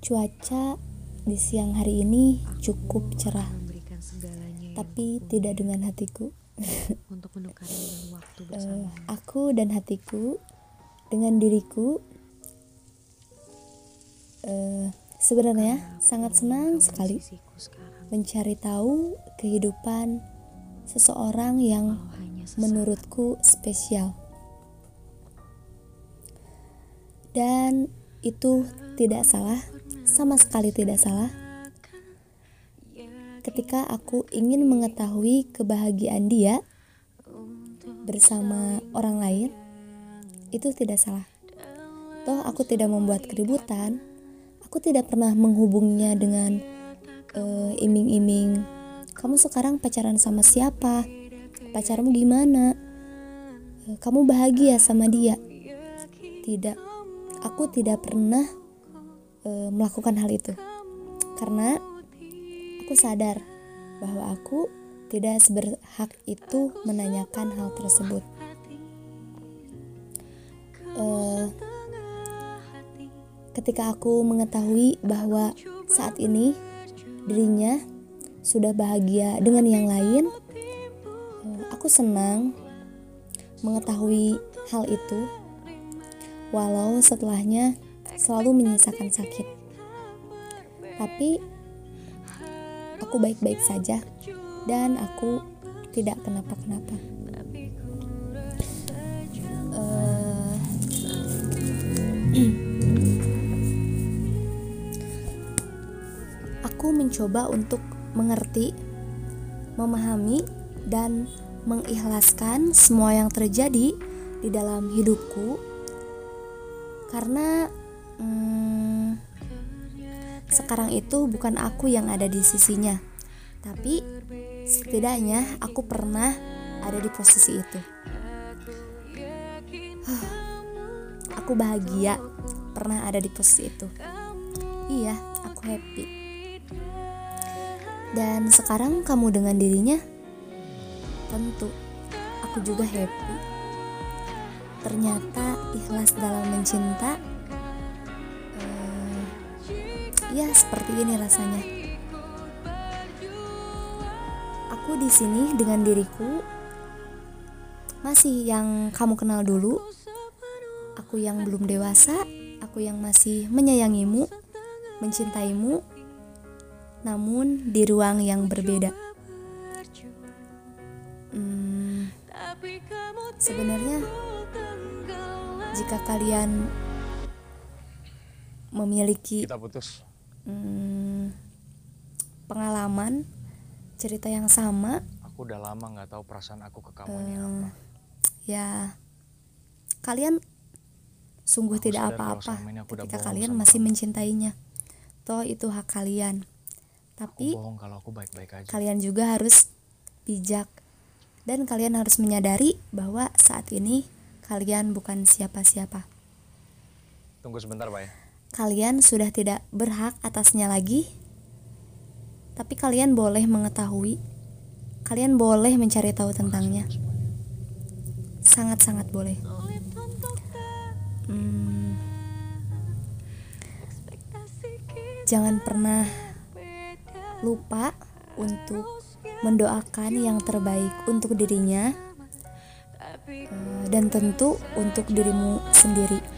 Cuaca di siang hari ini cukup cerah, yang tapi tidak dengan hatiku. untuk waktu Eh, aku dan hatiku dengan diriku eh, sebenarnya sangat senang sekali mencari tahu kehidupan seseorang yang menurutku spesial. Dan itu tidak salah, sama sekali tidak salah. Ketika aku ingin mengetahui kebahagiaan dia bersama orang lain, itu tidak salah. Toh aku tidak membuat keributan, aku tidak pernah menghubunginya dengan eh, iming-iming. Kamu sekarang pacaran sama siapa? Pacarmu gimana? Eh, Kamu bahagia sama dia? Tidak, aku tidak pernah eh, melakukan hal itu karena aku sadar bahwa aku tidak seberhak itu menanyakan hal tersebut. Eh, ketika aku mengetahui bahwa saat ini dirinya sudah bahagia dengan yang lain, eh, aku senang mengetahui hal itu, walau setelahnya selalu menyisakan sakit. Tapi aku baik-baik saja dan aku tidak kenapa-kenapa. Eh, aku mencoba untuk mengerti, memahami, dan mengikhlaskan semua yang terjadi di dalam hidupku karena hmm, sekarang itu bukan aku yang ada di sisinya, tapi setidaknya aku pernah ada di posisi itu. Huh, aku bahagia pernah ada di posisi itu. Iya, aku happy. Dan sekarang kamu dengan dirinya, tentu aku juga happy. Ternyata ikhlas dalam mencinta eh, Ya, seperti ini rasanya. Aku di sini dengan diriku masih yang kamu kenal dulu. Aku yang belum dewasa, aku yang masih menyayangimu, mencintaimu, namun di ruang yang berbeda. Hmm, sebenarnya jika kalian memiliki kita putus. hmm, pengalaman cerita yang sama aku udah lama nggak tahu perasaan aku ke kamu ini eh, apa. ya kalian sungguh Aku tidak apa-apa aku ketika kalian masih kamu. mencintainya. Toh itu hak kalian. Aku tapi bohong kalau aku baik-baik aja. kalian juga harus bijak. Dan kalian harus menyadari bahwa saat ini kalian bukan siapa-siapa. Tunggu sebentar pak ya. Kalian sudah tidak berhak atasnya lagi, tapi kalian boleh mengetahui, kalian boleh mencari tahu tentangnya. Sangat-sangat boleh. Hmm, jangan pernah lupa untuk mendoakan yang terbaik untuk dirinya. Eh, dan tentu untuk dirimu sendiri.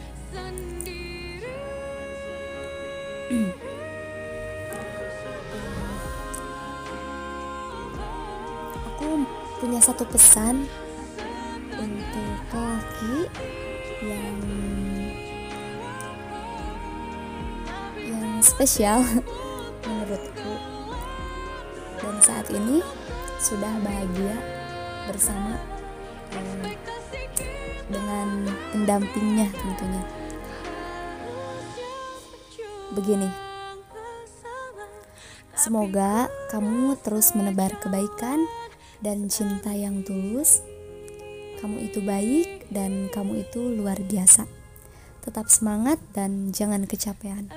aku punya satu pesan untuk lelaki yang yang spesial menurutku dan saat ini sudah bahagia bersama eh, dengan pendampingnya tentunya begini Semoga kamu terus menebar kebaikan dan cinta yang tulus. Kamu itu baik dan kamu itu luar biasa. Tetap semangat dan jangan kecapean.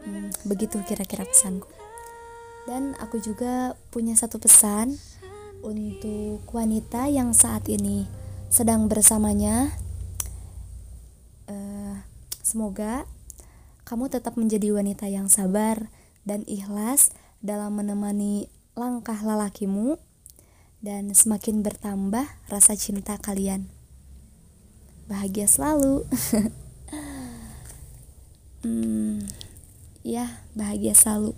Hmm, begitu kira-kira pesanku. Dan aku juga punya satu pesan untuk wanita yang saat ini sedang bersamanya. Eh, semoga kamu tetap menjadi wanita yang sabar dan ikhlas dalam menemani langkah lelakimu dan semakin bertambah rasa cinta kalian. Bahagia selalu. hmm, ya, bahagia selalu.